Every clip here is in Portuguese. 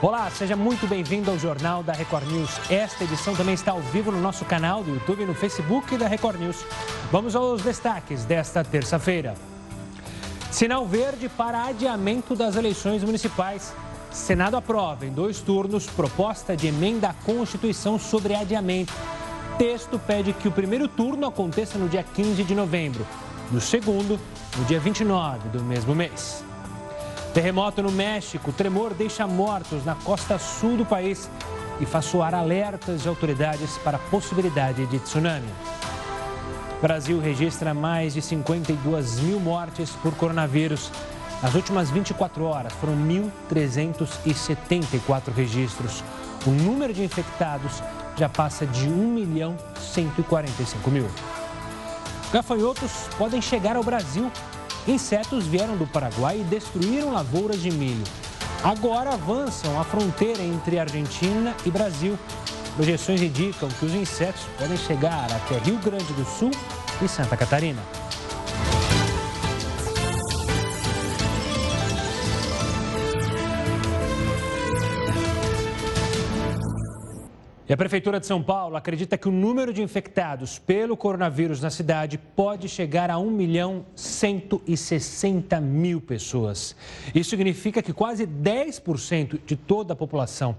Olá, seja muito bem-vindo ao Jornal da Record News. Esta edição também está ao vivo no nosso canal do YouTube e no Facebook da Record News. Vamos aos destaques desta terça-feira. Sinal verde para adiamento das eleições municipais. Senado aprova em dois turnos proposta de emenda à Constituição sobre adiamento. Texto pede que o primeiro turno aconteça no dia 15 de novembro, no segundo, no dia 29 do mesmo mês. Terremoto no México, tremor deixa mortos na costa sul do país e faz soar alertas de autoridades para a possibilidade de tsunami. Brasil registra mais de 52 mil mortes por coronavírus. Nas últimas 24 horas, foram 1.374 registros. O número de infectados já passa de 1 milhão 145 mil. Gafanhotos podem chegar ao Brasil. Insetos vieram do Paraguai e destruíram lavouras de milho. Agora avançam a fronteira entre Argentina e Brasil. Projeções indicam que os insetos podem chegar até Rio Grande do Sul e Santa Catarina. E a Prefeitura de São Paulo acredita que o número de infectados pelo coronavírus na cidade pode chegar a 1 milhão 160 mil pessoas. Isso significa que quase 10% de toda a população.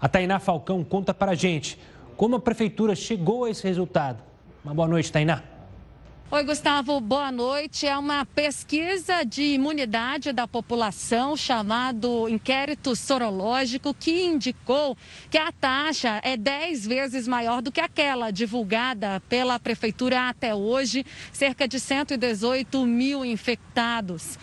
A Tainá Falcão conta para a gente como a Prefeitura chegou a esse resultado. Uma boa noite, Tainá. Oi, Gustavo, boa noite. É uma pesquisa de imunidade da população, chamado inquérito sorológico, que indicou que a taxa é 10 vezes maior do que aquela divulgada pela Prefeitura até hoje, cerca de 118 mil infectados.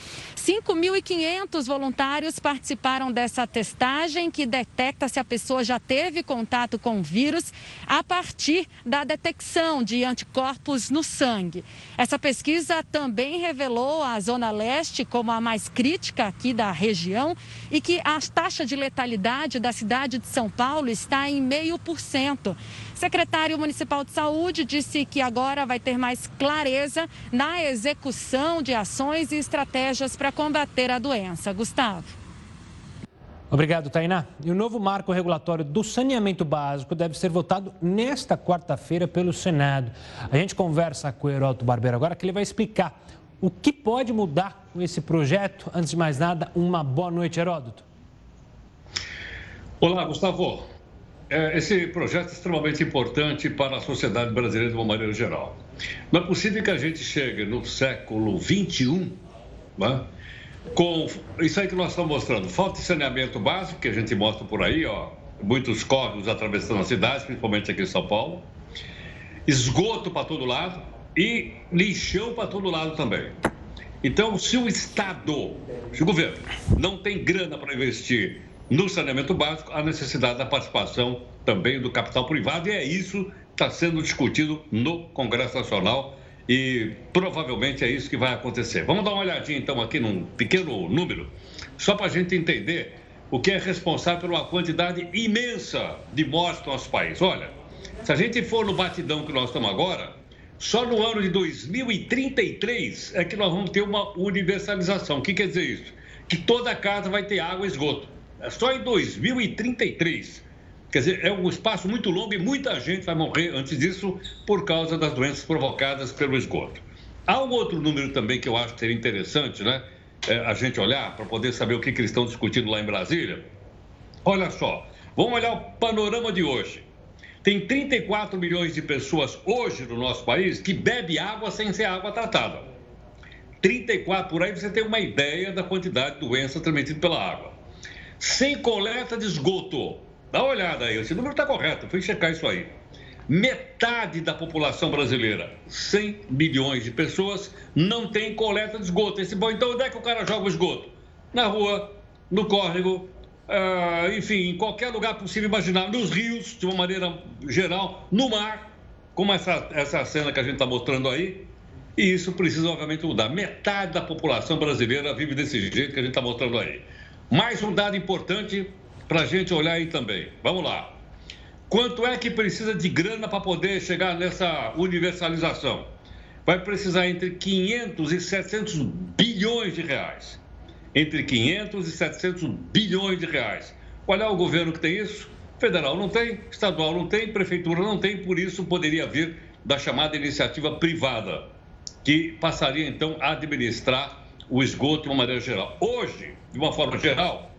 5.500 voluntários participaram dessa testagem que detecta se a pessoa já teve contato com o vírus a partir da detecção de anticorpos no sangue. Essa pesquisa também revelou a Zona Leste como a mais crítica aqui da região e que a taxa de letalidade da cidade de São Paulo está em meio por cento. Secretário Municipal de Saúde disse que agora vai ter mais clareza na execução de ações e estratégias para combater a doença. Gustavo. Obrigado, Tainá. E o novo marco regulatório do saneamento básico deve ser votado nesta quarta-feira pelo Senado. A gente conversa com o Heródoto Barbeiro agora, que ele vai explicar o que pode mudar com esse projeto. Antes de mais nada, uma boa noite, Heródoto. Olá, Gustavo. É, esse projeto é extremamente importante para a sociedade brasileira de uma maneira geral. Não é possível que a gente chegue no século XXI né, com isso aí que nós estamos mostrando, falta de saneamento básico, que a gente mostra por aí, ó, muitos córregos atravessando as cidades, principalmente aqui em São Paulo, esgoto para todo lado e lixão para todo lado também. Então, se o Estado, se o governo não tem grana para investir no saneamento básico, há necessidade da participação também do capital privado, e é isso que está sendo discutido no Congresso Nacional e provavelmente é isso que vai acontecer. Vamos dar uma olhadinha então aqui num pequeno número, só para a gente entender o que é responsável uma quantidade imensa de mortes no nosso país. Olha, se a gente for no batidão que nós estamos agora, só no ano de 2033 é que nós vamos ter uma universalização. O que quer dizer isso? Que toda casa vai ter água e esgoto. É só em 2033. Quer dizer, é um espaço muito longo e muita gente vai morrer antes disso por causa das doenças provocadas pelo esgoto. Há um outro número também que eu acho que seria interessante, né? É, a gente olhar para poder saber o que, que eles estão discutindo lá em Brasília. Olha só, vamos olhar o panorama de hoje. Tem 34 milhões de pessoas hoje no nosso país que bebe água sem ser água tratada. 34 por aí você tem uma ideia da quantidade de doenças transmitidas pela água. Sem coleta de esgoto, Dá uma olhada aí, esse número está correto, fui checar isso aí. Metade da população brasileira, 100 milhões de pessoas, não tem coleta de esgoto. Esse, bom, então onde é que o cara joga o esgoto? Na rua, no córrego, uh, enfim, em qualquer lugar possível imaginar, nos rios, de uma maneira geral, no mar, como essa, essa cena que a gente está mostrando aí. E isso precisa, obviamente, mudar. Metade da população brasileira vive desse jeito que a gente está mostrando aí. Mais um dado importante para a gente olhar aí também. Vamos lá. Quanto é que precisa de grana para poder chegar nessa universalização? Vai precisar entre 500 e 700 bilhões de reais. Entre 500 e 700 bilhões de reais. Qual é o governo que tem isso? Federal não tem, estadual não tem, prefeitura não tem, por isso poderia vir da chamada iniciativa privada, que passaria então a administrar o esgoto de uma maneira geral. Hoje, de uma forma geral,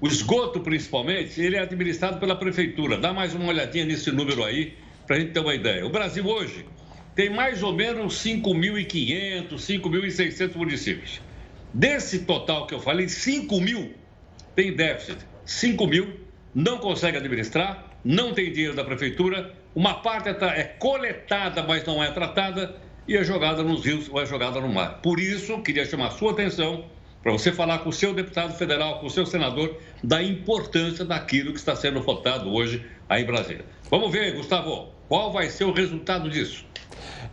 o esgoto principalmente, ele é administrado pela prefeitura. Dá mais uma olhadinha nesse número aí, para a gente ter uma ideia. O Brasil hoje tem mais ou menos 5.500, 5.600 municípios. Desse total que eu falei, 5 mil tem déficit. 5 mil não consegue administrar, não tem dinheiro da prefeitura, uma parte é, é coletada, mas não é tratada, e é jogada nos rios ou é jogada no mar. Por isso, queria chamar a sua atenção para você falar com o seu deputado federal, com o seu senador, da importância daquilo que está sendo votado hoje aí em Brasília. Vamos ver, Gustavo, qual vai ser o resultado disso?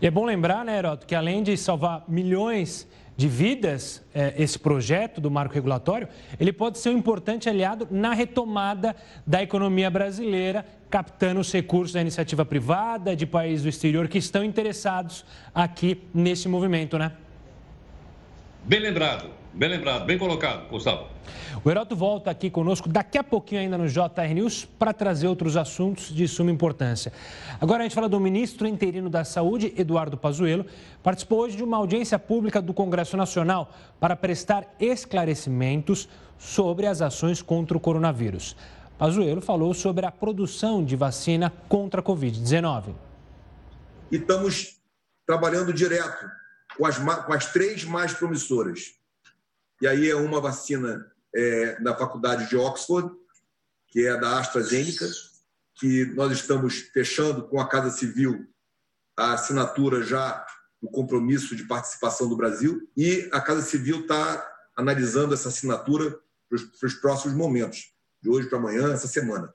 E é bom lembrar, né, Heroto, que além de salvar milhões de vidas, é, esse projeto do marco regulatório, ele pode ser um importante aliado na retomada da economia brasileira, captando os recursos da iniciativa privada, de países do exterior que estão interessados aqui nesse movimento, né? Bem lembrado, bem lembrado, bem colocado, Gustavo. O Heroto volta aqui conosco daqui a pouquinho ainda no JR News para trazer outros assuntos de suma importância. Agora a gente fala do ministro interino da Saúde, Eduardo Pazuello, participou hoje de uma audiência pública do Congresso Nacional para prestar esclarecimentos sobre as ações contra o coronavírus. Pazuello falou sobre a produção de vacina contra a Covid-19. Estamos trabalhando direto com as, com as três mais promissoras. E aí é uma vacina é, da Faculdade de Oxford, que é da AstraZeneca, que nós estamos fechando com a Casa Civil a assinatura já do compromisso de participação do Brasil, e a Casa Civil está analisando essa assinatura para os próximos momentos, de hoje para amanhã, essa semana.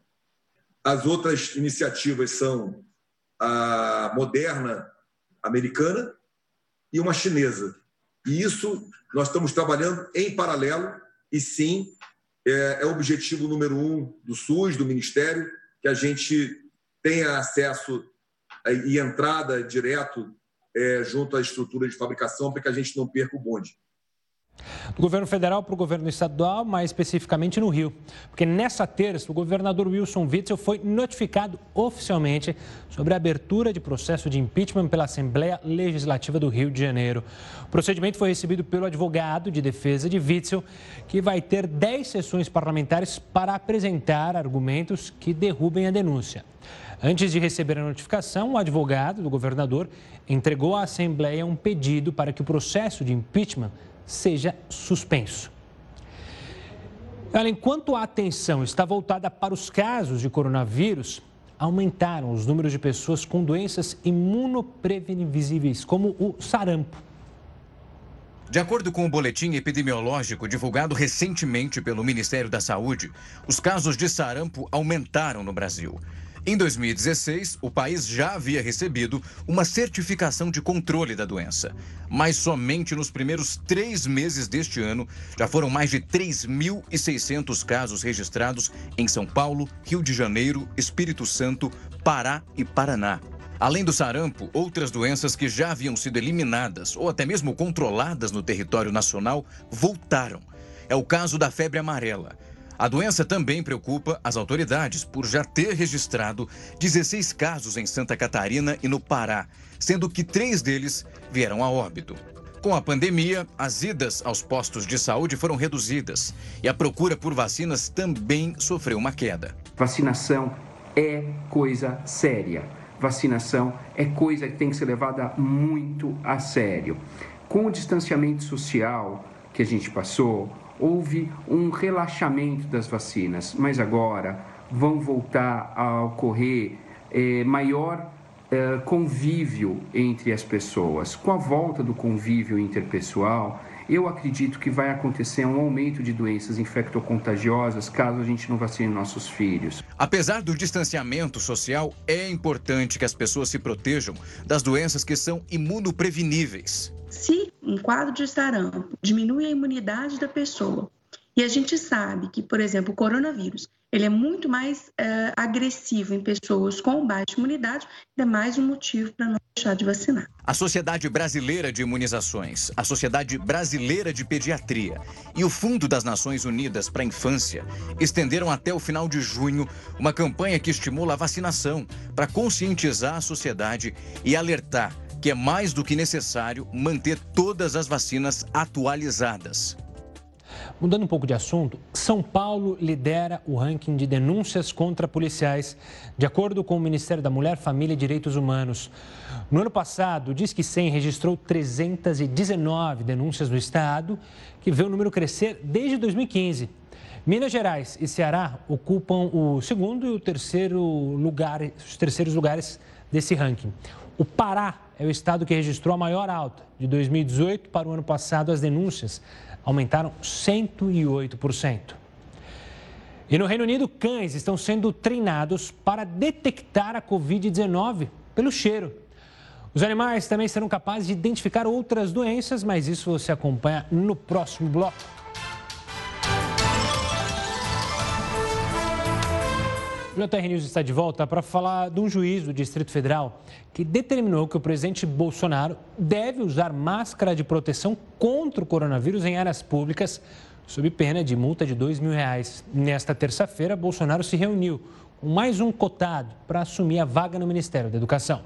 As outras iniciativas são a Moderna americana e uma chinesa. E isso nós estamos trabalhando em paralelo e sim, é, é o objetivo número um do SUS, do Ministério, que a gente tenha acesso e entrada direto é, junto à estrutura de fabricação para que a gente não perca o bonde do governo federal para o governo estadual, mais especificamente no Rio. Porque nessa terça, o governador Wilson Witzel foi notificado oficialmente sobre a abertura de processo de impeachment pela Assembleia Legislativa do Rio de Janeiro. O procedimento foi recebido pelo advogado de defesa de Witzel, que vai ter 10 sessões parlamentares para apresentar argumentos que derrubem a denúncia. Antes de receber a notificação, o advogado do governador entregou à Assembleia um pedido para que o processo de impeachment seja suspenso. Enquanto a atenção está voltada para os casos de coronavírus, aumentaram os números de pessoas com doenças imunoprevisíveis, como o sarampo. De acordo com o boletim epidemiológico divulgado recentemente pelo Ministério da Saúde, os casos de sarampo aumentaram no Brasil. Em 2016, o país já havia recebido uma certificação de controle da doença. Mas somente nos primeiros três meses deste ano, já foram mais de 3.600 casos registrados em São Paulo, Rio de Janeiro, Espírito Santo, Pará e Paraná. Além do sarampo, outras doenças que já haviam sido eliminadas ou até mesmo controladas no território nacional voltaram. É o caso da febre amarela. A doença também preocupa as autoridades por já ter registrado 16 casos em Santa Catarina e no Pará, sendo que três deles vieram a óbito. Com a pandemia, as idas aos postos de saúde foram reduzidas e a procura por vacinas também sofreu uma queda. Vacinação é coisa séria. Vacinação é coisa que tem que ser levada muito a sério. Com o distanciamento social que a gente passou, houve um relaxamento das vacinas, mas agora vão voltar a ocorrer é, maior é, convívio entre as pessoas. Com a volta do convívio interpessoal, eu acredito que vai acontecer um aumento de doenças infectocontagiosas caso a gente não vacine nossos filhos. Apesar do distanciamento social, é importante que as pessoas se protejam das doenças que são imunopreveníveis. Se um quadro de sarampo diminui a imunidade da pessoa, e a gente sabe que, por exemplo, o coronavírus ele é muito mais é, agressivo em pessoas com baixa imunidade, é mais um motivo para não deixar de vacinar. A Sociedade Brasileira de Imunizações, a Sociedade Brasileira de Pediatria e o Fundo das Nações Unidas para a Infância estenderam até o final de junho uma campanha que estimula a vacinação para conscientizar a sociedade e alertar que é mais do que necessário manter todas as vacinas atualizadas. Mudando um pouco de assunto, São Paulo lidera o ranking de denúncias contra policiais, de acordo com o Ministério da Mulher, Família e Direitos Humanos. No ano passado, diz que 100 registrou 319 denúncias no estado, que vê o número crescer desde 2015. Minas Gerais e Ceará ocupam o segundo e o terceiro lugar, os terceiros lugares desse ranking. O Pará é o estado que registrou a maior alta. De 2018 para o ano passado, as denúncias aumentaram 108%. E no Reino Unido, cães estão sendo treinados para detectar a Covid-19 pelo cheiro. Os animais também serão capazes de identificar outras doenças, mas isso você acompanha no próximo bloco. O JR News está de volta para falar de um juiz do Distrito Federal que determinou que o presidente Bolsonaro deve usar máscara de proteção contra o coronavírus em áreas públicas, sob pena de multa de dois mil reais. Nesta terça-feira, Bolsonaro se reuniu com mais um cotado para assumir a vaga no Ministério da Educação.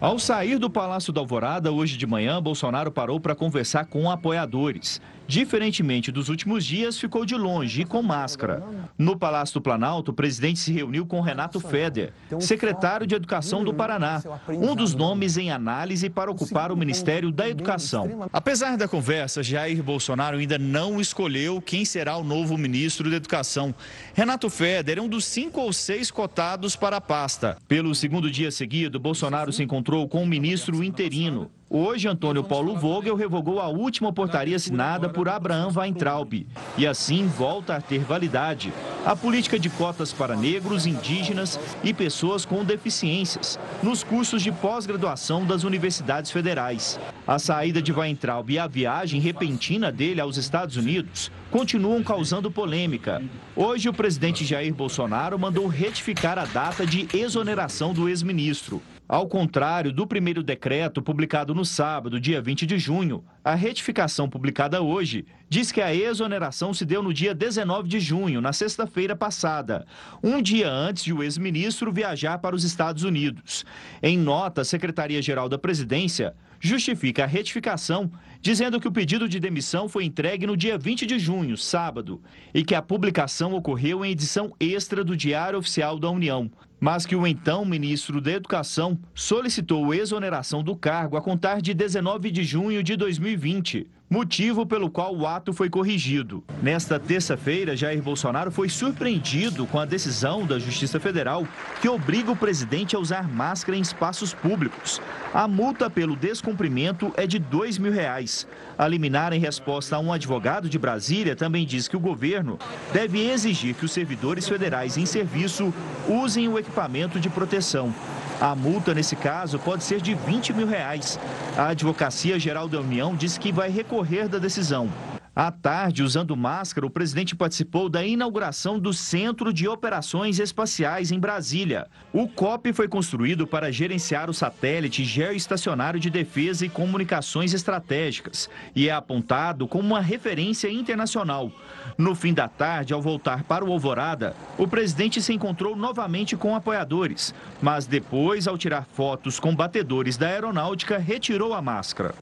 Ao sair do Palácio da Alvorada, hoje de manhã, Bolsonaro parou para conversar com apoiadores. Diferentemente dos últimos dias, ficou de longe e com máscara. No Palácio do Planalto, o presidente se reuniu com Renato Feder, secretário de Educação do Paraná, um dos nomes em análise para ocupar o Ministério da Educação. Apesar da conversa, Jair Bolsonaro ainda não escolheu quem será o novo ministro da Educação. Renato Feder é um dos cinco ou seis cotados para a pasta. Pelo segundo dia seguido, Bolsonaro se encontrou com o ministro interino, Hoje, Antônio Paulo Vogel revogou a última portaria assinada por Abraham Weintraub e assim volta a ter validade a política de cotas para negros, indígenas e pessoas com deficiências nos cursos de pós-graduação das universidades federais. A saída de Weintraub e a viagem repentina dele aos Estados Unidos continuam causando polêmica. Hoje, o presidente Jair Bolsonaro mandou retificar a data de exoneração do ex-ministro. Ao contrário do primeiro decreto publicado no sábado, dia 20 de junho, a retificação publicada hoje diz que a exoneração se deu no dia 19 de junho, na sexta-feira passada, um dia antes de o ex-ministro viajar para os Estados Unidos. Em nota, a Secretaria-Geral da Presidência justifica a retificação, dizendo que o pedido de demissão foi entregue no dia 20 de junho, sábado, e que a publicação ocorreu em edição extra do Diário Oficial da União mas que o então ministro da Educação solicitou exoneração do cargo a contar de 19 de junho de 2020 motivo pelo qual o ato foi corrigido. Nesta terça-feira, Jair Bolsonaro foi surpreendido com a decisão da Justiça Federal que obriga o presidente a usar máscara em espaços públicos. A multa pelo descumprimento é de dois mil reais. A liminar, em resposta a um advogado de Brasília, também diz que o governo deve exigir que os servidores federais em serviço usem o equipamento de proteção. A multa, nesse caso, pode ser de 20 mil reais. A Advocacia Geral da União disse que vai recorrer da decisão. À tarde, usando máscara, o presidente participou da inauguração do Centro de Operações Espaciais em Brasília. O COP foi construído para gerenciar o satélite geoestacionário de defesa e comunicações estratégicas e é apontado como uma referência internacional. No fim da tarde, ao voltar para o Alvorada, o presidente se encontrou novamente com apoiadores, mas depois, ao tirar fotos com batedores da aeronáutica, retirou a máscara.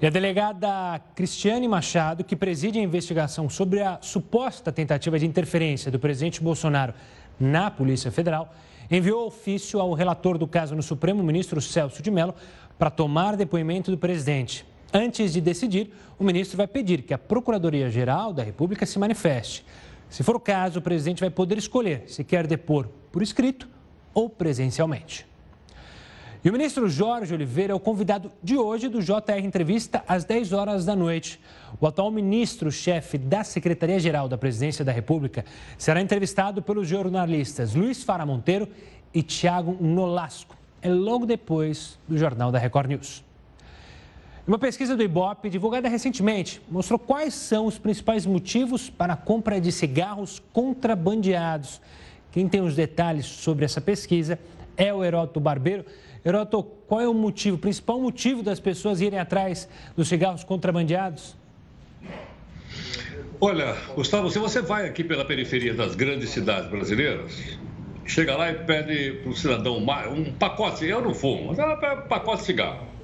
E a delegada Cristiane Machado, que preside a investigação sobre a suposta tentativa de interferência do presidente Bolsonaro na Polícia Federal, enviou ofício ao relator do caso no Supremo, ministro Celso de Mello, para tomar depoimento do presidente. Antes de decidir, o ministro vai pedir que a Procuradoria-Geral da República se manifeste. Se for o caso, o presidente vai poder escolher se quer depor por escrito ou presencialmente. E o ministro Jorge Oliveira é o convidado de hoje do JR Entrevista às 10 horas da noite. O atual ministro-chefe da Secretaria-Geral da Presidência da República será entrevistado pelos jornalistas Luiz Fara Monteiro e Tiago Nolasco. É logo depois do Jornal da Record News. Uma pesquisa do Ibope, divulgada recentemente, mostrou quais são os principais motivos para a compra de cigarros contrabandeados. Quem tem os detalhes sobre essa pesquisa é o Heroto Barbeiro. Heroto, qual é o motivo, o principal motivo das pessoas irem atrás dos cigarros contrabandeados? Olha, Gustavo, se você vai aqui pela periferia das grandes cidades brasileiras, chega lá e pede para o cidadão um pacote, eu não fumo, mas ela pede um pacote de cigarro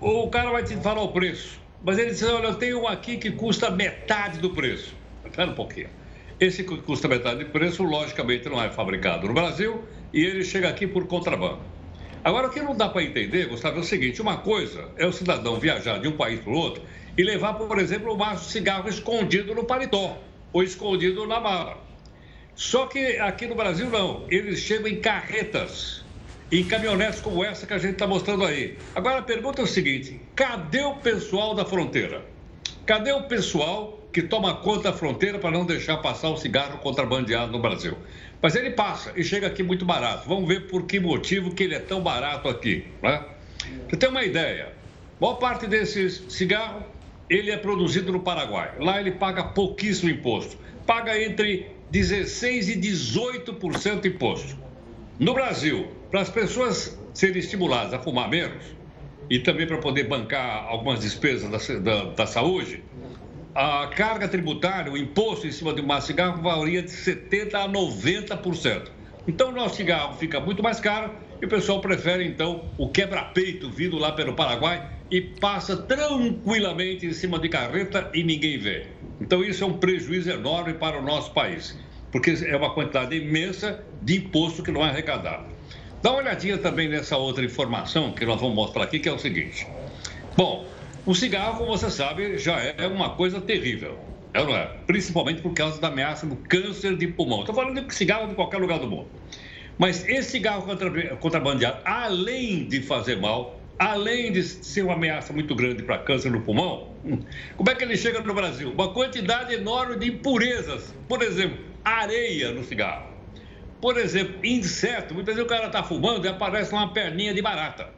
o cara vai te falar o preço. Mas ele diz, olha, eu tenho um aqui que custa metade do preço. Espera um pouquinho. Esse que custa metade do preço, logicamente, não é fabricado no Brasil e ele chega aqui por contrabando. Agora, o que não dá para entender, Gustavo, é o seguinte: uma coisa é o cidadão viajar de um país para o outro e levar, por exemplo, um maço de cigarro escondido no paletó ou escondido na mala. Só que aqui no Brasil, não. Eles chegam em carretas em caminhonetes como essa que a gente está mostrando aí. Agora a pergunta é o seguinte: cadê o pessoal da fronteira? Cadê o pessoal que toma conta da fronteira para não deixar passar o cigarro contrabandeado no Brasil? Mas ele passa e chega aqui muito barato. Vamos ver por que motivo que ele é tão barato aqui. Né? Você tem uma ideia? Boa parte desses cigarros ele é produzido no Paraguai. Lá ele paga pouquíssimo imposto. Paga entre 16 e 18% de imposto. No Brasil, para as pessoas serem estimuladas a fumar menos e também para poder bancar algumas despesas da, da, da, saúde, a carga tributária, o imposto em cima de um cigarro varia de 70% a 90%. Então, o nosso cigarro fica muito mais caro e o pessoal prefere, então, o quebra-peito vindo lá pelo Paraguai e passa tranquilamente em cima de carreta e ninguém vê. Então, isso é um prejuízo enorme para o nosso país, porque é uma quantidade imensa de imposto que não é arrecadado. Dá uma olhadinha também nessa outra informação que nós vamos mostrar aqui, que é o seguinte. Bom, o cigarro, como você sabe, já é uma coisa terrível. É, não é? Principalmente por causa da ameaça do câncer de pulmão. Estou falando de cigarro de qualquer lugar do mundo. Mas esse cigarro contrabandeado, além de fazer mal, além de ser uma ameaça muito grande para câncer no pulmão, como é que ele chega no Brasil? Uma quantidade enorme de impurezas. Por exemplo, areia no cigarro. Por exemplo, inseto. Muitas vezes o cara está fumando e aparece uma perninha de barata.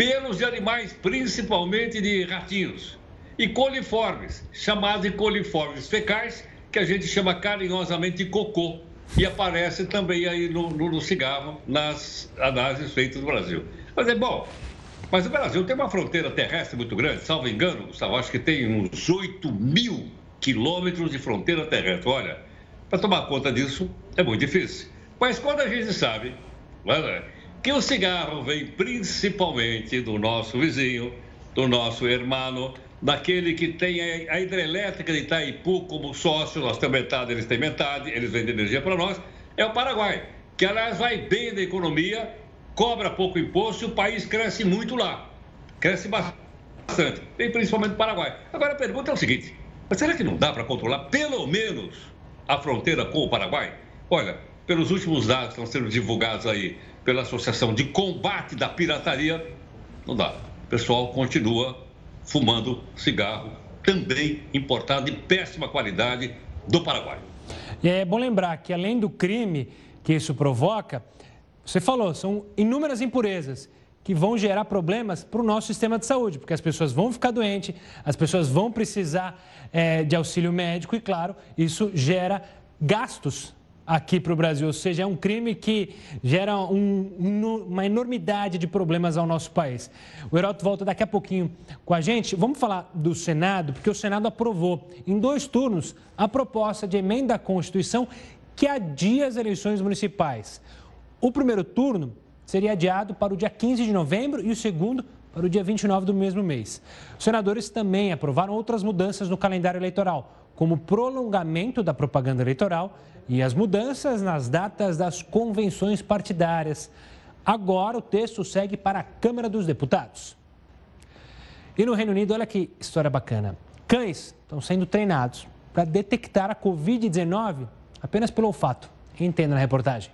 Pelos de animais, principalmente de ratinhos. E coliformes, chamados de coliformes fecais, que a gente chama carinhosamente de cocô. E aparece também aí no, no, no cigarro, nas análises feitas no Brasil. Mas é bom. Mas o Brasil tem uma fronteira terrestre muito grande, salvo engano, Gustavo, acho que tem uns 8 mil quilômetros de fronteira terrestre. Olha, para tomar conta disso é muito difícil. Mas quando a gente sabe que o cigarro vem principalmente do nosso vizinho, do nosso hermano, daquele que tem a hidrelétrica de Itaipu como sócio, nós temos metade, eles têm metade, eles vendem energia para nós, é o Paraguai, que aliás vai bem da economia, cobra pouco imposto e o país cresce muito lá. Cresce bastante, e principalmente o Paraguai. Agora a pergunta é o seguinte: mas será que não dá para controlar pelo menos a fronteira com o Paraguai? Olha, pelos últimos dados que estão sendo divulgados aí pela Associação de Combate da Pirataria, não dá. O pessoal continua fumando cigarro, também importado de péssima qualidade do Paraguai. É bom lembrar que além do crime que isso provoca, você falou, são inúmeras impurezas que vão gerar problemas para o nosso sistema de saúde, porque as pessoas vão ficar doentes, as pessoas vão precisar é, de auxílio médico e, claro, isso gera gastos aqui para o Brasil. Ou seja, é um crime que gera um, uma enormidade de problemas ao nosso país. O Heroto volta daqui a pouquinho com a gente. Vamos falar do Senado, porque o Senado aprovou em dois turnos a proposta de emenda à Constituição que adia as eleições municipais. O primeiro turno seria adiado para o dia 15 de novembro e o segundo para o dia 29 do mesmo mês. Os senadores também aprovaram outras mudanças no calendário eleitoral, como o prolongamento da propaganda eleitoral e as mudanças nas datas das convenções partidárias. Agora o texto segue para a Câmara dos Deputados. E no Reino Unido, olha que história bacana. Cães estão sendo treinados para detectar a Covid-19 apenas pelo olfato. Entenda na reportagem.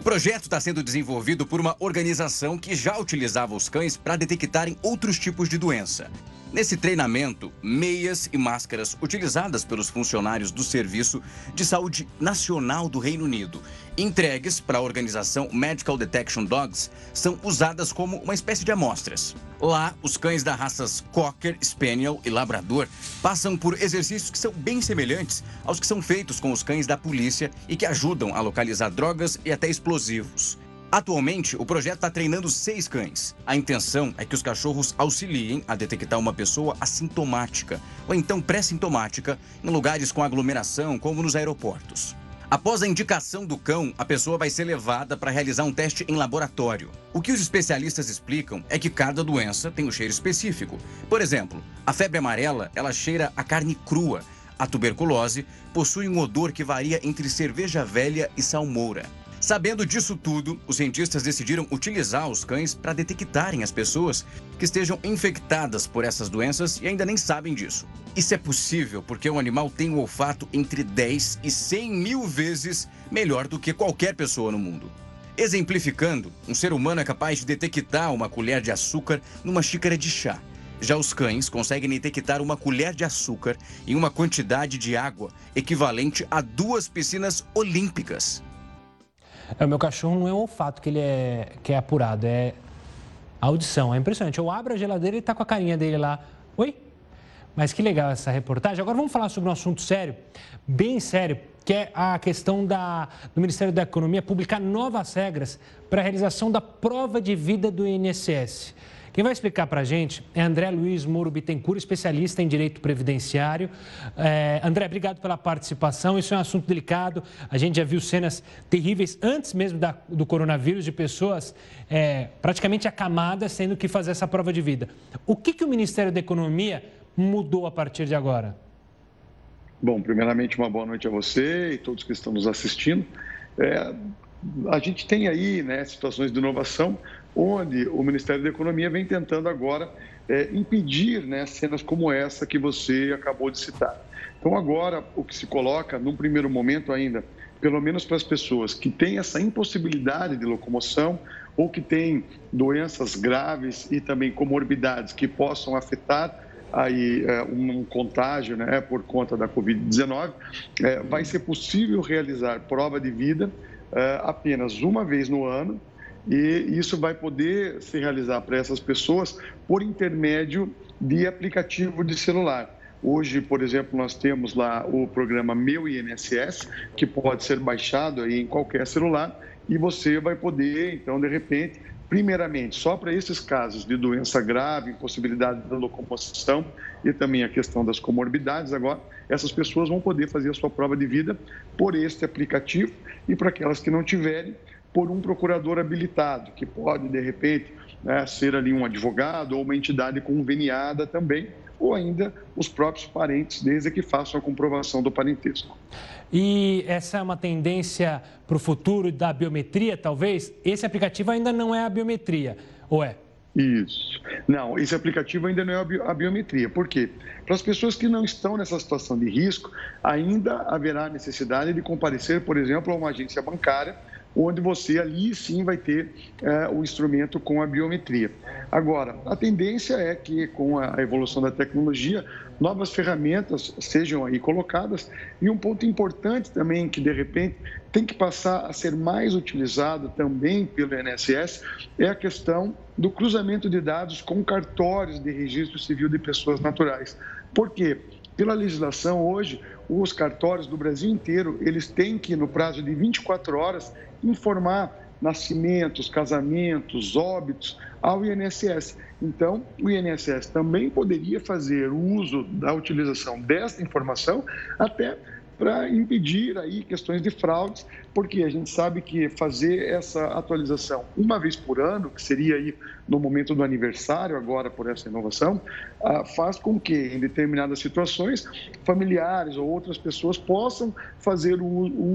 Projeto está sendo desenvolvido por uma organização que já utilizava os cães para detectarem outros tipos de doença. Nesse treinamento, meias e máscaras utilizadas pelos funcionários do Serviço de Saúde Nacional do Reino Unido, entregues para a organização Medical Detection Dogs, são usadas como uma espécie de amostras. Lá, os cães da raças Cocker, Spaniel e Labrador passam por exercícios que são bem semelhantes aos que são feitos com os cães da polícia e que ajudam a localizar drogas e até explosivos. Atualmente, o projeto está treinando seis cães. A intenção é que os cachorros auxiliem a detectar uma pessoa assintomática ou então pré-sintomática em lugares com aglomeração, como nos aeroportos. Após a indicação do cão, a pessoa vai ser levada para realizar um teste em laboratório. O que os especialistas explicam é que cada doença tem um cheiro específico. Por exemplo, a febre amarela, ela cheira a carne crua. A tuberculose possui um odor que varia entre cerveja velha e salmoura. Sabendo disso tudo, os cientistas decidiram utilizar os cães para detectarem as pessoas que estejam infectadas por essas doenças e ainda nem sabem disso. Isso é possível porque o animal tem um olfato entre 10 e 100 mil vezes melhor do que qualquer pessoa no mundo. Exemplificando, um ser humano é capaz de detectar uma colher de açúcar numa xícara de chá. Já os cães conseguem detectar uma colher de açúcar em uma quantidade de água equivalente a duas piscinas olímpicas. É, o meu cachorro não é o olfato que ele é, que é apurado, é a audição. É impressionante. Eu abro a geladeira e ele está com a carinha dele lá. Oi? Mas que legal essa reportagem. Agora vamos falar sobre um assunto sério, bem sério, que é a questão da, do Ministério da Economia publicar novas regras para a realização da prova de vida do INSS. Quem vai explicar para a gente é André Luiz Moro Bittencourt, especialista em direito previdenciário. É, André, obrigado pela participação. Isso é um assunto delicado. A gente já viu cenas terríveis antes mesmo da, do coronavírus, de pessoas é, praticamente acamadas tendo que fazer essa prova de vida. O que, que o Ministério da Economia mudou a partir de agora? Bom, primeiramente, uma boa noite a você e todos que estão nos assistindo. É, a gente tem aí né, situações de inovação onde o Ministério da Economia vem tentando agora é, impedir né, cenas como essa que você acabou de citar. Então, agora, o que se coloca, num primeiro momento ainda, pelo menos para as pessoas que têm essa impossibilidade de locomoção ou que têm doenças graves e também comorbidades que possam afetar aí é, um contágio né, por conta da Covid-19, é, vai ser possível realizar prova de vida é, apenas uma vez no ano e isso vai poder se realizar para essas pessoas por intermédio de aplicativo de celular. Hoje, por exemplo, nós temos lá o programa Meu INSS, que pode ser baixado aí em qualquer celular e você vai poder, então, de repente, primeiramente, só para esses casos de doença grave, impossibilidade da locomoção e também a questão das comorbidades, agora, essas pessoas vão poder fazer a sua prova de vida por este aplicativo e para aquelas que não tiverem, por um procurador habilitado, que pode, de repente, né, ser ali um advogado ou uma entidade conveniada também, ou ainda os próprios parentes, desde que façam a comprovação do parentesco. E essa é uma tendência para o futuro da biometria, talvez? Esse aplicativo ainda não é a biometria, ou é? Isso. Não, esse aplicativo ainda não é a biometria. Por quê? Para as pessoas que não estão nessa situação de risco, ainda haverá necessidade de comparecer, por exemplo, a uma agência bancária onde você ali sim vai ter é, o instrumento com a biometria. Agora, a tendência é que com a evolução da tecnologia, novas ferramentas sejam aí colocadas e um ponto importante também que de repente tem que passar a ser mais utilizado também pelo INSS é a questão do cruzamento de dados com cartórios de registro civil de pessoas naturais. Por quê? Pela legislação hoje, os cartórios do Brasil inteiro, eles têm que, no prazo de 24 horas, informar nascimentos, casamentos, óbitos ao INSS. Então, o INSS também poderia fazer uso da utilização desta informação até para impedir aí questões de fraudes, porque a gente sabe que fazer essa atualização uma vez por ano, que seria aí no momento do aniversário agora por essa inovação, ah, faz com que em determinadas situações familiares ou outras pessoas possam fazer o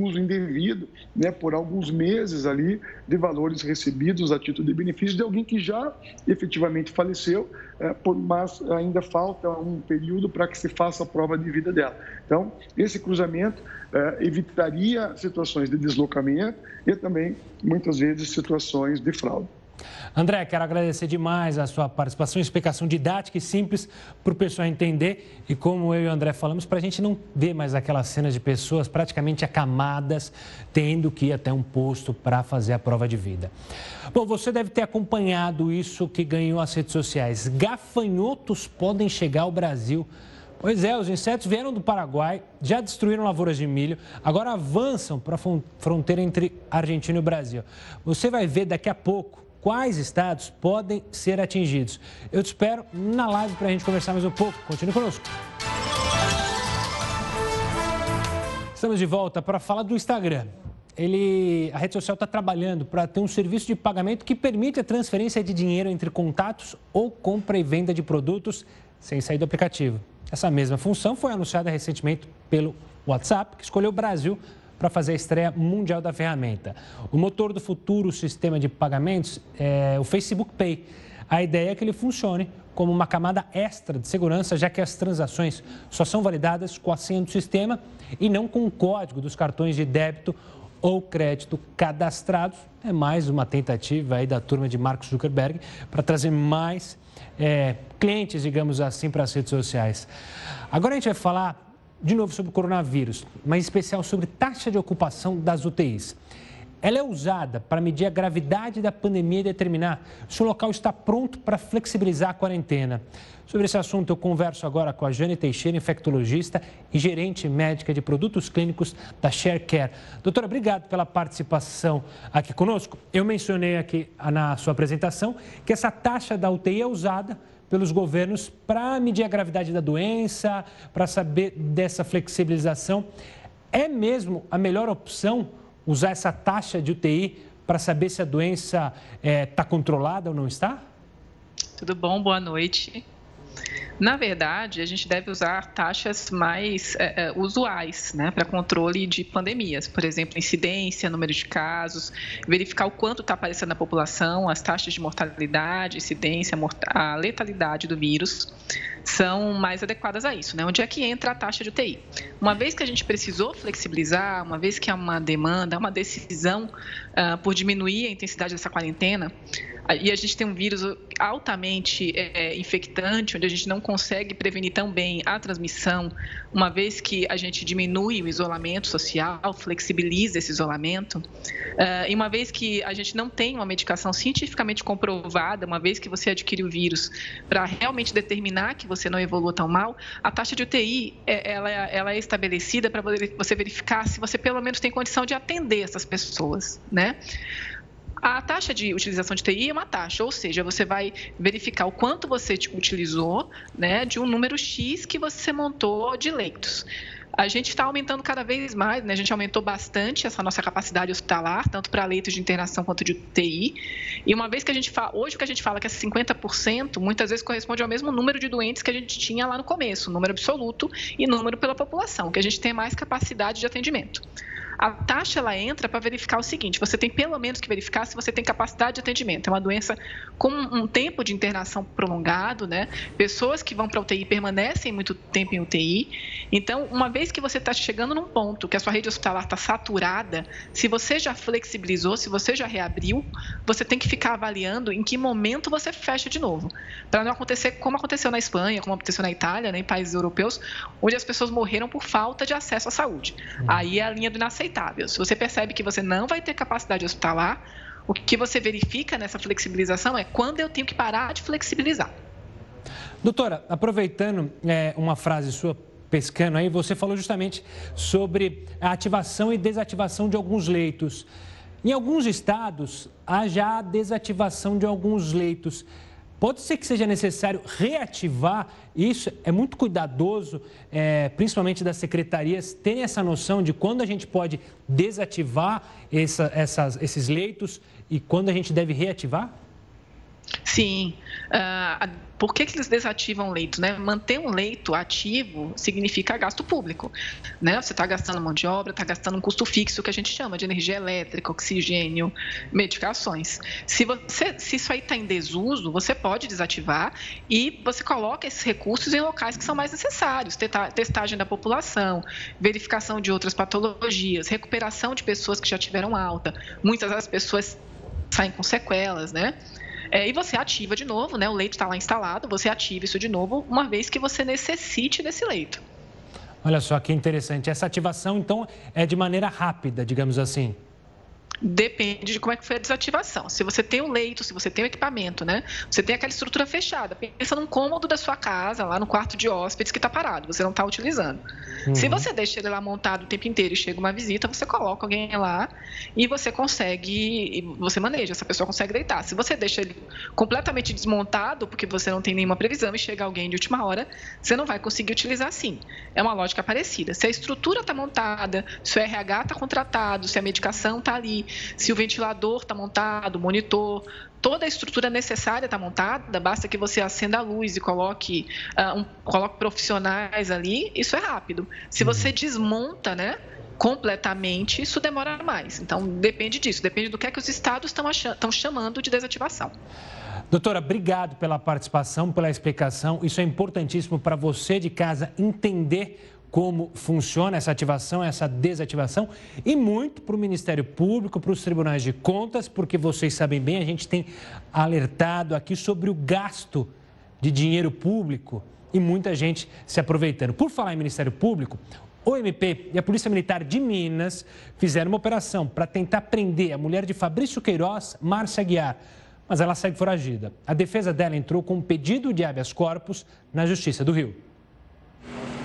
uso indevido, né, por alguns meses ali de valores recebidos a título de benefício de alguém que já efetivamente faleceu, eh, mas ainda falta um período para que se faça a prova de vida dela. Então, esse cruzamento é, evitaria situações de deslocamento e também, muitas vezes, situações de fraude. André, quero agradecer demais a sua participação, explicação didática e simples para o pessoal entender. E como eu e o André falamos, para a gente não ver mais aquelas cenas de pessoas praticamente acamadas, tendo que ir até um posto para fazer a prova de vida. Bom, você deve ter acompanhado isso que ganhou as redes sociais. Gafanhotos podem chegar ao Brasil. Pois é, os insetos vieram do Paraguai, já destruíram lavouras de milho, agora avançam para a fronteira entre Argentina e Brasil. Você vai ver daqui a pouco quais estados podem ser atingidos. Eu te espero na live para a gente conversar mais um pouco. Continue conosco. Estamos de volta para falar do Instagram. Ele, a rede social está trabalhando para ter um serviço de pagamento que permite a transferência de dinheiro entre contatos ou compra e venda de produtos sem sair do aplicativo. Essa mesma função foi anunciada recentemente pelo WhatsApp, que escolheu o Brasil para fazer a estreia mundial da ferramenta. O motor do futuro sistema de pagamentos é o Facebook Pay. A ideia é que ele funcione como uma camada extra de segurança, já que as transações só são validadas com a senha do sistema e não com o código dos cartões de débito ou crédito cadastrados. É mais uma tentativa aí da turma de Mark Zuckerberg para trazer mais é, clientes, digamos assim, para as redes sociais. Agora a gente vai falar de novo sobre o coronavírus, mas em especial sobre taxa de ocupação das UTIs. Ela é usada para medir a gravidade da pandemia e determinar se o local está pronto para flexibilizar a quarentena. Sobre esse assunto, eu converso agora com a Jane Teixeira, infectologista e gerente médica de produtos clínicos da ShareCare. Doutora, obrigado pela participação aqui conosco. Eu mencionei aqui na sua apresentação que essa taxa da UTI é usada pelos governos para medir a gravidade da doença, para saber dessa flexibilização. É mesmo a melhor opção usar essa taxa de UTI para saber se a doença está é, tá controlada ou não está? Tudo bom, boa noite. Na verdade, a gente deve usar taxas mais é, usuais né, para controle de pandemias, por exemplo, incidência, número de casos, verificar o quanto está aparecendo na população, as taxas de mortalidade, incidência, a letalidade do vírus são mais adequadas a isso, né? Onde é que entra a taxa de UTI? Uma vez que a gente precisou flexibilizar, uma vez que há uma demanda, uma decisão uh, por diminuir a intensidade dessa quarentena, e a gente tem um vírus altamente é, infectante, onde a gente não consegue prevenir tão bem a transmissão, uma vez que a gente diminui o isolamento social, flexibiliza esse isolamento, uh, e uma vez que a gente não tem uma medicação cientificamente comprovada, uma vez que você adquire o vírus, para realmente determinar que você não evolua tão mal, a taxa de UTI é, ela, ela é estabelecida para você verificar se você pelo menos tem condição de atender essas pessoas, né? A taxa de utilização de TI é uma taxa, ou seja, você vai verificar o quanto você utilizou né, de um número X que você montou de leitos. A gente está aumentando cada vez mais, né? a gente aumentou bastante essa nossa capacidade hospitalar, tanto para leitos de internação quanto de UTI. E uma vez que a gente fala, hoje o que a gente fala que é 50%, muitas vezes corresponde ao mesmo número de doentes que a gente tinha lá no começo, número absoluto e número pela população, que a gente tem mais capacidade de atendimento. A taxa ela entra para verificar o seguinte: você tem pelo menos que verificar se você tem capacidade de atendimento. É uma doença com um tempo de internação prolongado, né? Pessoas que vão para UTI permanecem muito tempo em UTI. Então, uma vez que você está chegando num ponto que a sua rede hospitalar está saturada, se você já flexibilizou, se você já reabriu, você tem que ficar avaliando em que momento você fecha de novo, para não acontecer como aconteceu na Espanha, como aconteceu na Itália, né, em países europeus, onde as pessoas morreram por falta de acesso à saúde. Uhum. Aí é a linha do inaceitável aceitável. Se você percebe que você não vai ter capacidade hospitalar, o que você verifica nessa flexibilização é quando eu tenho que parar de flexibilizar. Doutora, aproveitando é, uma frase sua, pescando aí, você falou justamente sobre a ativação e desativação de alguns leitos. Em alguns estados, há já a desativação de alguns leitos. Pode ser que seja necessário reativar isso, é muito cuidadoso, é, principalmente das secretarias, terem essa noção de quando a gente pode desativar essa, essas, esses leitos e quando a gente deve reativar? Sim. Uh, por que, que eles desativam leito? Né? Manter um leito ativo significa gasto público. Né? Você está gastando mão de obra, está gastando um custo fixo que a gente chama de energia elétrica, oxigênio, medicações. Se, você, se isso aí está em desuso, você pode desativar e você coloca esses recursos em locais que são mais necessários. Testagem da população, verificação de outras patologias, recuperação de pessoas que já tiveram alta. Muitas das pessoas saem com sequelas, né? É, e você ativa de novo, né? O leito está lá instalado, você ativa isso de novo, uma vez que você necessite desse leito. Olha só que interessante. Essa ativação, então, é de maneira rápida, digamos assim. Depende de como é que foi a desativação. Se você tem o leito, se você tem o equipamento, né? Você tem aquela estrutura fechada. Pensa num cômodo da sua casa, lá no quarto de hóspedes que está parado, você não está utilizando. Uhum. Se você deixa ele lá montado o tempo inteiro e chega uma visita, você coloca alguém lá e você consegue, você maneja, essa pessoa consegue deitar. Se você deixa ele completamente desmontado, porque você não tem nenhuma previsão e chega alguém de última hora, você não vai conseguir utilizar assim. É uma lógica parecida. Se a estrutura está montada, se o RH está contratado, se a medicação está ali, se o ventilador está montado, o monitor, toda a estrutura necessária está montada, basta que você acenda a luz e coloque, uh, um, coloque profissionais ali, isso é rápido. Se uhum. você desmonta, né? completamente, isso demora mais. Então, depende disso, depende do que é que os estados estão chamando de desativação. Doutora, obrigado pela participação, pela explicação. Isso é importantíssimo para você de casa entender como funciona essa ativação, essa desativação e muito para o Ministério Público, para os tribunais de contas, porque vocês sabem bem, a gente tem alertado aqui sobre o gasto de dinheiro público e muita gente se aproveitando. Por falar em Ministério Público, o MP e a Polícia Militar de Minas fizeram uma operação para tentar prender a mulher de Fabrício Queiroz, Márcia Aguiar, mas ela segue foragida. A defesa dela entrou com um pedido de habeas corpus na Justiça do Rio.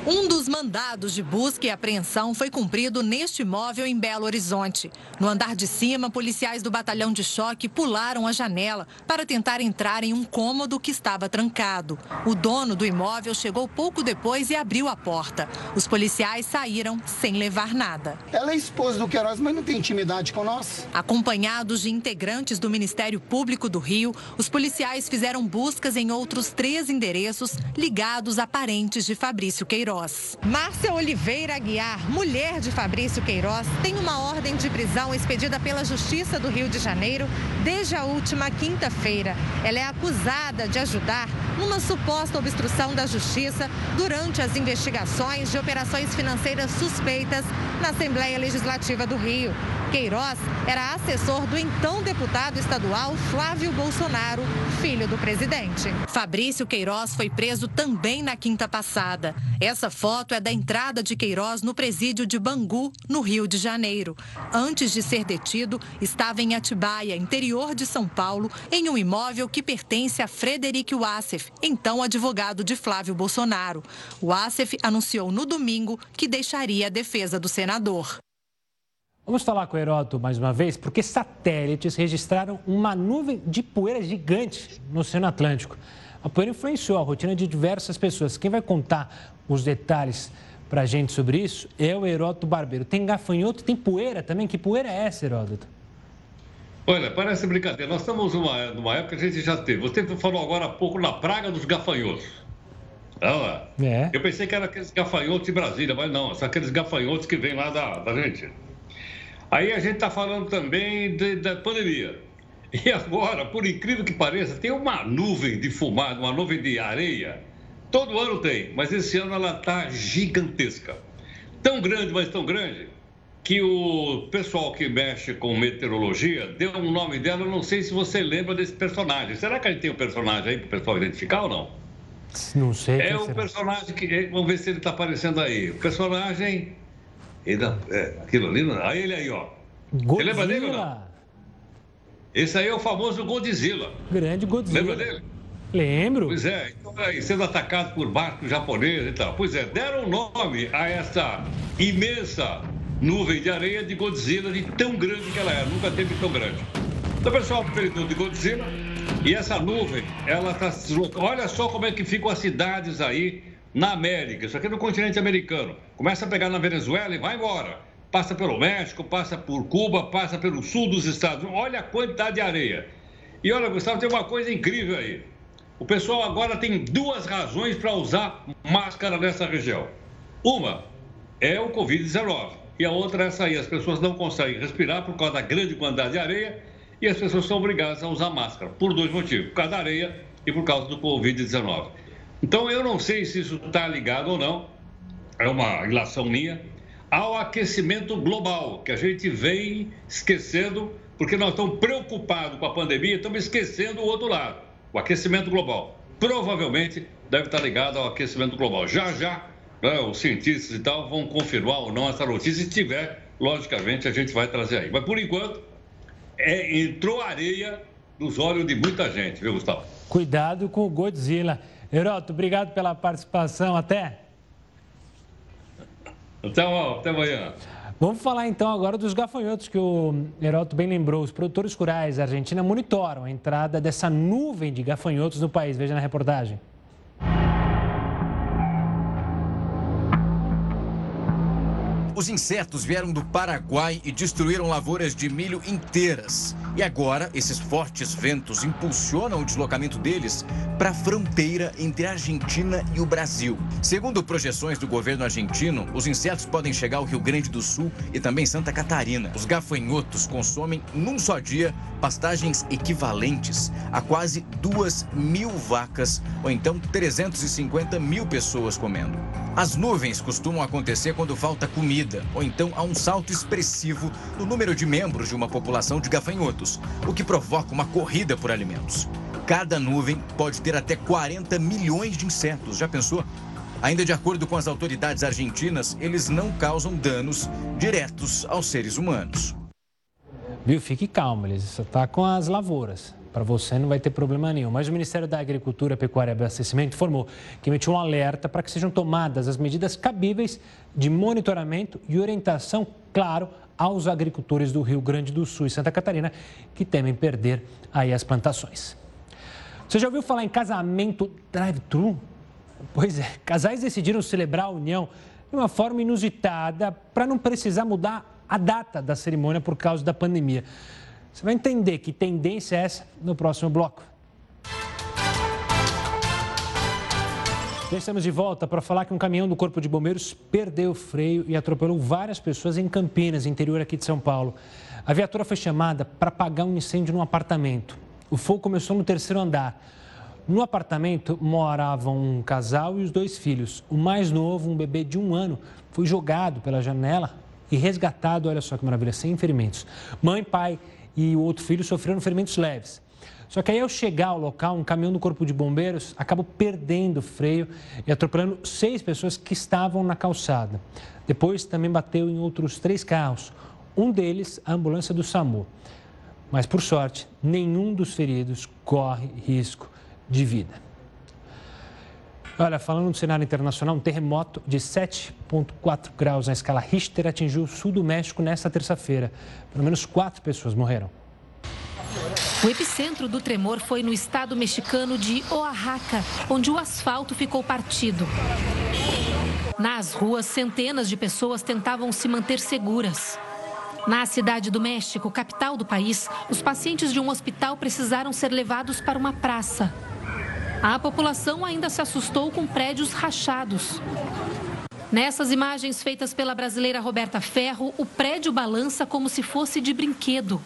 Um dos mandados de busca e apreensão foi cumprido neste imóvel em Belo Horizonte. No andar de cima, policiais do batalhão de choque pularam a janela para tentar entrar em um cômodo que estava trancado. O dono do imóvel chegou pouco depois e abriu a porta. Os policiais saíram sem levar nada. Ela é esposa do Queiroz, mas não tem intimidade com nós. Acompanhados de integrantes do Ministério Público do Rio, os policiais fizeram buscas em outros três endereços ligados a parentes de Fabrício Queiroz. Queiroz. Márcia Oliveira Aguiar, mulher de Fabrício Queiroz, tem uma ordem de prisão expedida pela Justiça do Rio de Janeiro desde a última quinta-feira. Ela é acusada de ajudar numa suposta obstrução da Justiça durante as investigações de operações financeiras suspeitas na Assembleia Legislativa do Rio. Queiroz era assessor do então deputado estadual Flávio Bolsonaro, filho do presidente. Fabrício Queiroz foi preso também na quinta passada. Essa foto é da entrada de Queiroz no presídio de Bangu, no Rio de Janeiro. Antes de ser detido, estava em Atibaia, interior de São Paulo, em um imóvel que pertence a Frederic Wassef, então advogado de Flávio Bolsonaro. Wassef anunciou no domingo que deixaria a defesa do senador. Vamos falar com o Heródoto mais uma vez, porque satélites registraram uma nuvem de poeira gigante no Oceano Atlântico. A poeira influenciou a rotina de diversas pessoas. Quem vai contar os detalhes para a gente sobre isso é o Heródoto Barbeiro. Tem gafanhoto, tem poeira também. Que poeira é essa, Heródoto? Olha, parece brincadeira. Nós estamos numa, numa época que a gente já teve. Você falou agora há pouco na praga dos gafanhotos. É. Eu pensei que era aqueles gafanhotos de Brasília, mas não, são aqueles gafanhotos que vêm lá da, da gente. Aí a gente está falando também de, da pandemia. E agora, por incrível que pareça, tem uma nuvem de fumaça, uma nuvem de areia. Todo ano tem, mas esse ano ela está gigantesca. Tão grande, mas tão grande, que o pessoal que mexe com meteorologia deu um nome dela, eu não sei se você lembra desse personagem. Será que a gente tem um personagem aí para o pessoal identificar ou não? Não sei. É um personagem que. Vamos ver se ele está aparecendo aí. O personagem ele, é, aquilo ali, olha ele aí, ó. Godzilla. Você lembra dele ou não? Esse aí é o famoso Godzilla. Grande Godzilla. Lembra dele? Lembro. Pois é, então, aí, sendo atacado por barcos japoneses e tal. Pois é, deram nome a essa imensa nuvem de areia de Godzilla, de tão grande que ela é. Nunca teve tão grande. Então, pessoal, apelidou de Godzilla. E essa nuvem, ela está se Olha só como é que ficam as cidades aí na América, isso aqui é no continente americano. Começa a pegar na Venezuela e vai embora. Passa pelo México, passa por Cuba, passa pelo sul dos Estados Unidos. Olha a quantidade de areia. E olha, Gustavo, tem uma coisa incrível aí. O pessoal agora tem duas razões para usar máscara nessa região. Uma é o Covid-19 e a outra é essa aí. As pessoas não conseguem respirar por causa da grande quantidade de areia e as pessoas são obrigadas a usar máscara por dois motivos: por causa da areia e por causa do Covid-19. Então eu não sei se isso está ligado ou não, é uma ilação minha, ao aquecimento global, que a gente vem esquecendo, porque nós estamos preocupados com a pandemia, estamos esquecendo o outro lado, o aquecimento global. Provavelmente deve estar ligado ao aquecimento global. Já, já, né, os cientistas e tal vão confirmar ou não essa notícia. Se tiver, logicamente, a gente vai trazer aí. Mas, por enquanto, é, entrou areia nos olhos de muita gente, viu, Gustavo? Cuidado com o Godzilla. Heroto, obrigado pela participação. Até. Até, até amanhã. Vamos falar então agora dos gafanhotos que o Heroto bem lembrou. Os produtores rurais da Argentina monitoram a entrada dessa nuvem de gafanhotos no país. Veja na reportagem. Os insetos vieram do Paraguai e destruíram lavouras de milho inteiras. E agora, esses fortes ventos impulsionam o deslocamento deles para a fronteira entre a Argentina e o Brasil. Segundo projeções do governo argentino, os insetos podem chegar ao Rio Grande do Sul e também Santa Catarina. Os gafanhotos consomem, num só dia, pastagens equivalentes a quase duas mil vacas, ou então 350 mil pessoas comendo. As nuvens costumam acontecer quando falta comida, ou então há um salto expressivo no número de membros de uma população de gafanhotos, o que provoca uma corrida por alimentos. Cada nuvem pode ter até 40 milhões de insetos, já pensou? Ainda de acordo com as autoridades argentinas, eles não causam danos diretos aos seres humanos. Viu? Fique calmo, eles está com as lavouras. Para você não vai ter problema nenhum. Mas o Ministério da Agricultura, Pecuária e Abastecimento informou que emitiu um alerta para que sejam tomadas as medidas cabíveis de monitoramento e orientação, claro, aos agricultores do Rio Grande do Sul e Santa Catarina que temem perder aí as plantações. Você já ouviu falar em casamento drive-thru? Pois é, casais decidiram celebrar a união de uma forma inusitada para não precisar mudar a data da cerimônia por causa da pandemia. Você vai entender que tendência é essa no próximo bloco. Já estamos de volta para falar que um caminhão do Corpo de Bombeiros perdeu o freio e atropelou várias pessoas em Campinas, interior aqui de São Paulo. A viatura foi chamada para apagar um incêndio num apartamento. O fogo começou no terceiro andar. No apartamento moravam um casal e os dois filhos. O mais novo, um bebê de um ano, foi jogado pela janela e resgatado, olha só que maravilha, sem ferimentos. Mãe, pai e o outro filho sofreram ferimentos leves. Só que aí, ao chegar ao local, um caminhão do Corpo de Bombeiros acabou perdendo o freio e atropelando seis pessoas que estavam na calçada. Depois, também bateu em outros três carros, um deles, a ambulância do SAMU. Mas, por sorte, nenhum dos feridos corre risco de vida. Olha, falando do cenário internacional, um terremoto de 7,4 graus na escala Richter atingiu o sul do México nesta terça-feira. Pelo menos quatro pessoas morreram. O epicentro do tremor foi no estado mexicano de Oaxaca, onde o asfalto ficou partido. Nas ruas, centenas de pessoas tentavam se manter seguras. Na cidade do México, capital do país, os pacientes de um hospital precisaram ser levados para uma praça. A população ainda se assustou com prédios rachados. Nessas imagens feitas pela brasileira Roberta Ferro, o prédio balança como se fosse de brinquedo.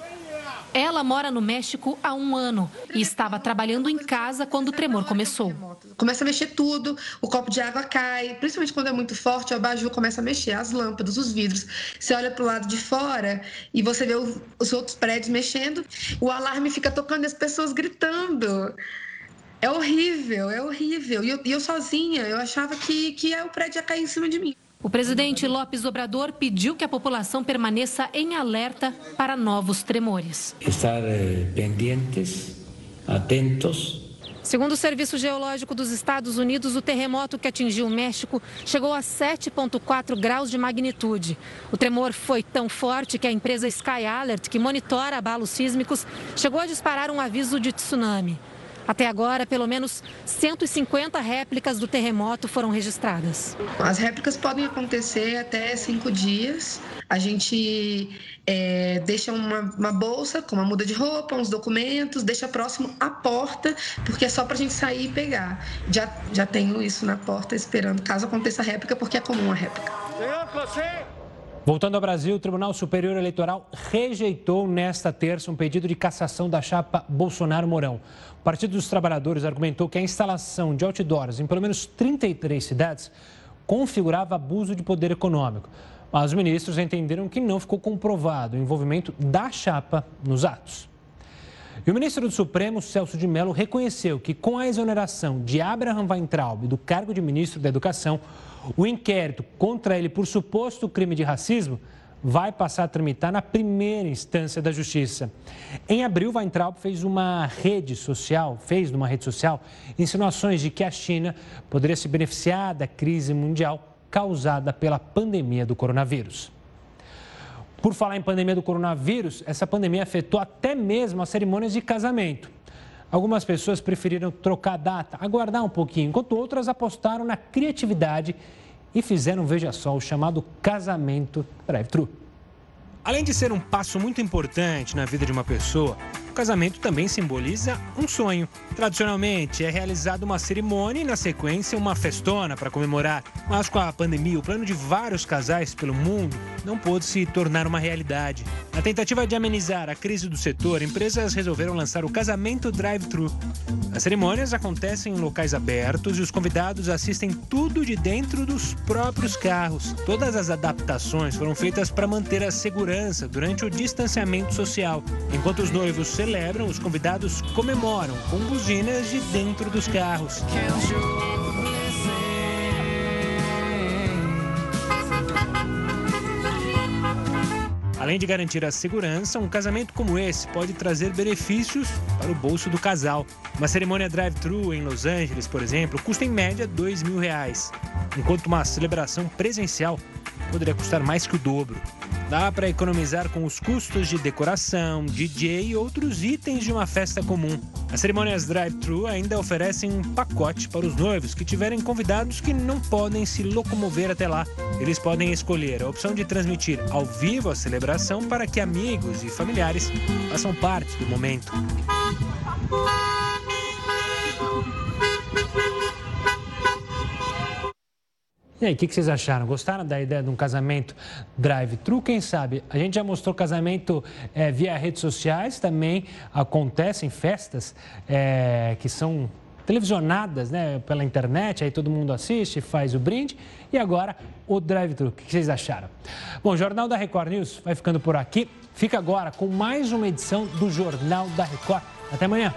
Ela mora no México há um ano e estava trabalhando em casa quando o tremor começou. Começa a mexer tudo, o copo de água cai, principalmente quando é muito forte, o abajur começa a mexer, as lâmpadas, os vidros. Você olha para o lado de fora e você vê os outros prédios mexendo, o alarme fica tocando e as pessoas gritando. É horrível, é horrível. E eu, eu, sozinha, eu achava que, que o prédio ia cair em cima de mim. O presidente Lopes Obrador pediu que a população permaneça em alerta para novos tremores. Estar eh, pendientes, atentos. Segundo o Serviço Geológico dos Estados Unidos, o terremoto que atingiu o México chegou a 7,4 graus de magnitude. O tremor foi tão forte que a empresa Sky Alert, que monitora abalos sísmicos, chegou a disparar um aviso de tsunami. Até agora, pelo menos 150 réplicas do terremoto foram registradas. As réplicas podem acontecer até cinco dias. A gente é, deixa uma, uma, bolsa com uma muda de roupa, uns documentos, deixa próximo à porta, porque é só para a gente sair e pegar. Já, já tenho isso na porta esperando, caso aconteça a réplica, porque é comum a réplica. Voltando ao Brasil, o Tribunal Superior Eleitoral rejeitou nesta terça um pedido de cassação da chapa Bolsonaro-Mourão. O Partido dos Trabalhadores argumentou que a instalação de outdoors em pelo menos 33 cidades configurava abuso de poder econômico. Mas os ministros entenderam que não ficou comprovado o envolvimento da chapa nos atos. E o ministro do Supremo, Celso de Mello, reconheceu que com a exoneração de Abraham Weintraub do cargo de ministro da Educação, o inquérito contra ele por suposto crime de racismo vai passar a tramitar na primeira instância da Justiça. Em abril, Weintraub fez uma rede social, fez numa rede social, insinuações de que a China poderia se beneficiar da crise mundial causada pela pandemia do coronavírus. Por falar em pandemia do coronavírus, essa pandemia afetou até mesmo as cerimônias de casamento. Algumas pessoas preferiram trocar a data, aguardar um pouquinho, enquanto outras apostaram na criatividade e fizeram, veja só, o chamado casamento drive-thru. Além de ser um passo muito importante na vida de uma pessoa, casamento também simboliza um sonho. Tradicionalmente, é realizada uma cerimônia e, na sequência, uma festona para comemorar. Mas com a pandemia, o plano de vários casais pelo mundo não pôde se tornar uma realidade. Na tentativa de amenizar a crise do setor, empresas resolveram lançar o casamento drive-thru. As cerimônias acontecem em locais abertos e os convidados assistem tudo de dentro dos próprios carros. Todas as adaptações foram feitas para manter a segurança durante o distanciamento social. Enquanto os noivos celebram, os convidados comemoram com buzinas de dentro dos carros. Além de garantir a segurança, um casamento como esse pode trazer benefícios para o bolso do casal. Uma cerimônia drive-thru em Los Angeles, por exemplo, custa em média dois mil reais, enquanto uma celebração presencial poderia custar mais que o dobro. Dá para economizar com os custos de decoração, DJ e outros itens de uma festa comum. As cerimônias drive-thru ainda oferecem um pacote para os noivos que tiverem convidados que não podem se locomover até lá. Eles podem escolher a opção de transmitir ao vivo a celebração para que amigos e familiares façam parte do momento. E aí, o que, que, vocês acharam? Gostaram da ideia de um casamento drive-thru? Quem sabe? A gente já mostrou casamento é, via redes sociais, também acontecem festas é, que são televisionadas né, pela internet, aí todo mundo assiste, faz o brinde. E agora, o drive-thru. O que vocês acharam? Bom, o Jornal da Record News vai ficando por aqui. Fica agora com mais uma edição do Jornal da Record. Até amanhã.